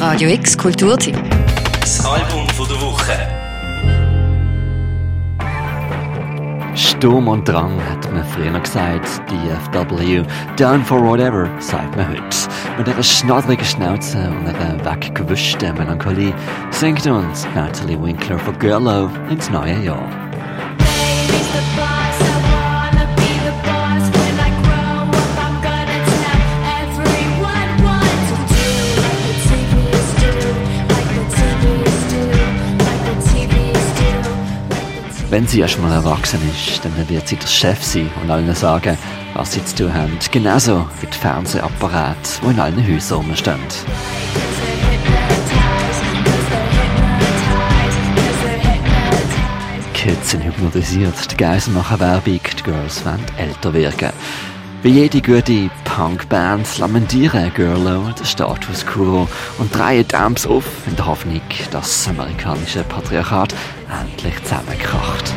Radio X Kulturteam. Das Album von der Woche. Sturm und Drang, hat man früher gesagt. DFW, Down for Whatever, sagt man heute. Mit einer schnoddrigen Schnauze und einer weggewischten Melancholie singt uns Natalie Winkler von Girlo ins neue Jahr. Wenn sie erst mal erwachsen ist, dann wird sie der Chef sein und allen sagen, was sie zu tun haben. Genauso wie die Fernsehapparate, die in allen Häusern rumstehen. Kids sind hypnotisiert, die Guys machen Werbung, die Girls wollen älter wirken. Wie jede gute Punkband lamentieren Girlo den Status quo und drehen Dams auf in der Hoffnung, dass das amerikanische Patriarchat endlich zusammenkracht.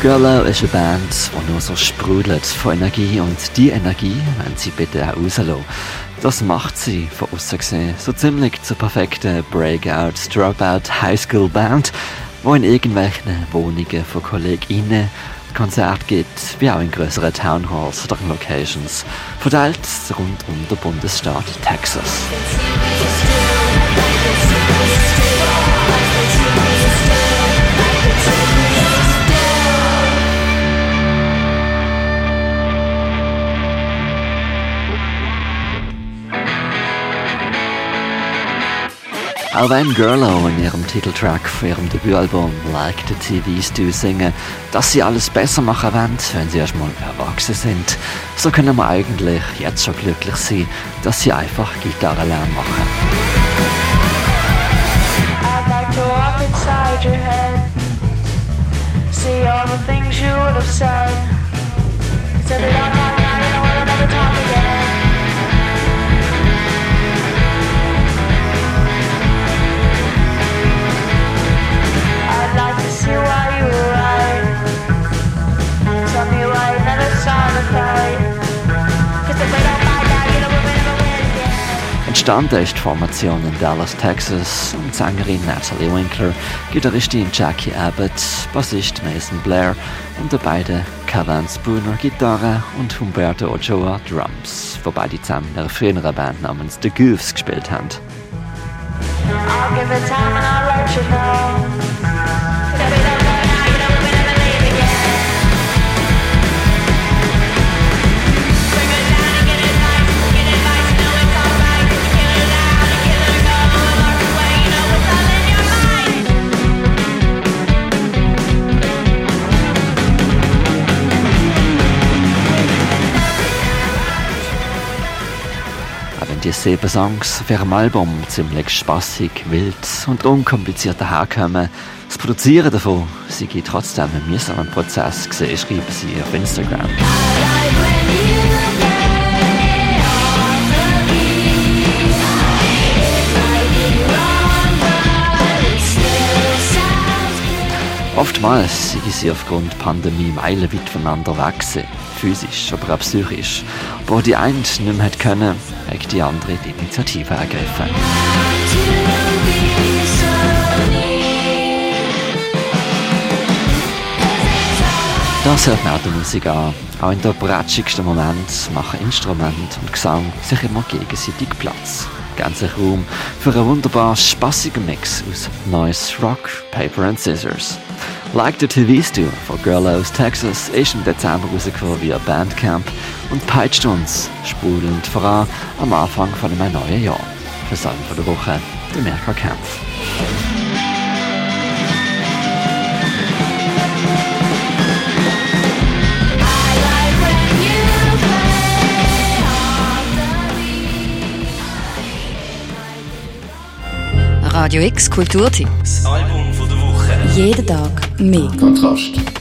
Girlo ist eine Band, die nur so sprudelt von Energie und die Energie wenn sie bitte auch rauslassen. Das macht sie von außen gesehen so ziemlich zur perfekten Breakout, Dropout Highschool Band, wo in irgendwelchen Wohnungen von KollegInnen Konzerte gibt, wie auch in größeren Townhalls oder Locations, verteilt rund um den Bundesstaat Texas. Auch wenn Girlo in ihrem Titeltrack für ihrem Debütalbum Like the TVs Do singen, dass sie alles besser machen wollen, wenn sie erstmal erwachsen sind, so können wir eigentlich jetzt schon glücklich sein, dass sie einfach Gitarre lernen machen. Entstanden ist die Formation in Dallas, Texas. Und Sängerin Natalie Winkler, Gitarristin Jackie Abbott, Bassist Mason Blair und der beiden Kevin Spooner Gitarre und Humberto Ochoa Drums, wobei die zusammen in einer früheren Band namens The Goofs gespielt haben. Die sieben Songs auf ihrem Album ziemlich spassig, wild und unkompliziert daherkommen, das Produzieren davon sei trotzdem ein mühsamer Prozess gewesen, schreiben sie auf Instagram. Oftmals sind sie aufgrund der Pandemie meilenweit voneinander weg physisch, aber auch psychisch. Wo die eine nicht mehr können, hat die andere die Initiative ergriffen. Das hört man auch der Musik an. Auch in der bratschigsten Moment machen Instrument und Gesang sich immer gegenseitig Platz. Ganzer Raum für einen wunderbar spassigen Mix aus Noise, Rock, Paper and Scissors. Like the TVs Do von Girl aus Texas ist im Dezember rausgekommen via Bandcamp und peitscht uns sprudelnd voran am Anfang von einem neuen Jahr. Für Song von der Woche, der Merker Kampf. Radio X Kulturteam. Das Album. Jeden Tag mehr. Kontrast.